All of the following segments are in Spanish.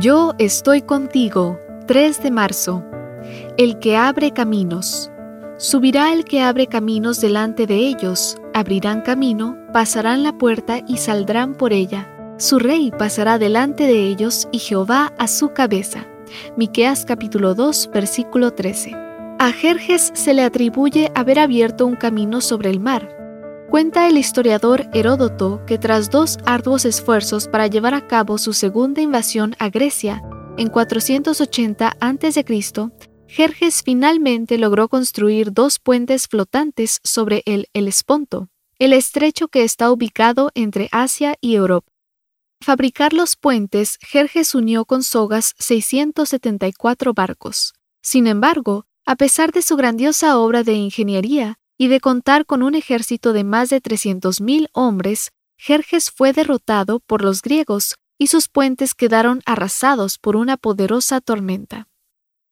Yo estoy contigo, 3 de marzo. El que abre caminos. Subirá el que abre caminos delante de ellos, abrirán camino, pasarán la puerta y saldrán por ella. Su rey pasará delante de ellos y Jehová a su cabeza. Miqueas capítulo 2, versículo 13. A Jerjes se le atribuye haber abierto un camino sobre el mar. Cuenta el historiador Heródoto que tras dos arduos esfuerzos para llevar a cabo su segunda invasión a Grecia, en 480 a.C., Jerjes finalmente logró construir dos puentes flotantes sobre el Helesponto, el estrecho que está ubicado entre Asia y Europa. Fabricar los puentes, Jerjes unió con sogas 674 barcos. Sin embargo, a pesar de su grandiosa obra de ingeniería y de contar con un ejército de más de 300.000 hombres, Jerjes fue derrotado por los griegos y sus puentes quedaron arrasados por una poderosa tormenta.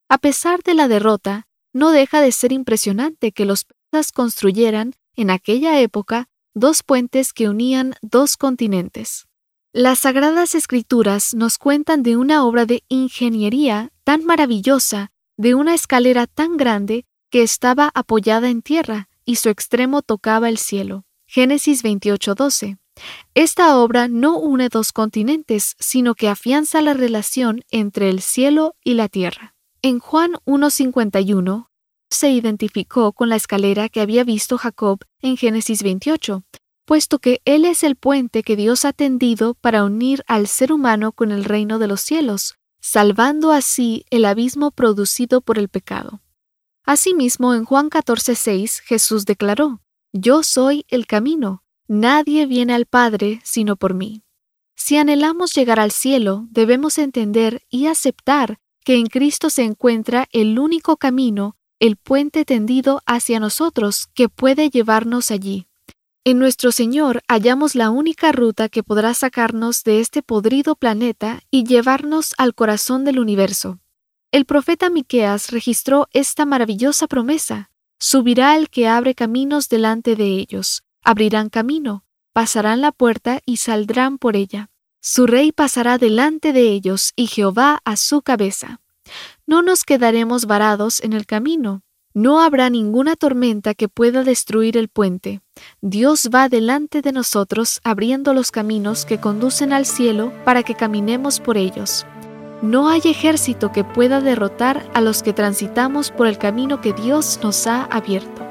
A pesar de la derrota, no deja de ser impresionante que los persas construyeran, en aquella época, dos puentes que unían dos continentes. Las sagradas escrituras nos cuentan de una obra de ingeniería tan maravillosa, de una escalera tan grande que estaba apoyada en tierra y su extremo tocaba el cielo. Génesis 28:12. Esta obra no une dos continentes, sino que afianza la relación entre el cielo y la tierra. En Juan 1.51 se identificó con la escalera que había visto Jacob en Génesis 28, puesto que Él es el puente que Dios ha tendido para unir al ser humano con el reino de los cielos, salvando así el abismo producido por el pecado. Asimismo, en Juan 14.6 Jesús declaró, Yo soy el camino, nadie viene al Padre sino por mí. Si anhelamos llegar al cielo, debemos entender y aceptar que en Cristo se encuentra el único camino, el puente tendido hacia nosotros que puede llevarnos allí. En nuestro Señor hallamos la única ruta que podrá sacarnos de este podrido planeta y llevarnos al corazón del universo. El profeta Miqueas registró esta maravillosa promesa: Subirá el que abre caminos delante de ellos, abrirán camino, pasarán la puerta y saldrán por ella. Su rey pasará delante de ellos y Jehová a su cabeza. No nos quedaremos varados en el camino. No habrá ninguna tormenta que pueda destruir el puente. Dios va delante de nosotros abriendo los caminos que conducen al cielo para que caminemos por ellos. No hay ejército que pueda derrotar a los que transitamos por el camino que Dios nos ha abierto.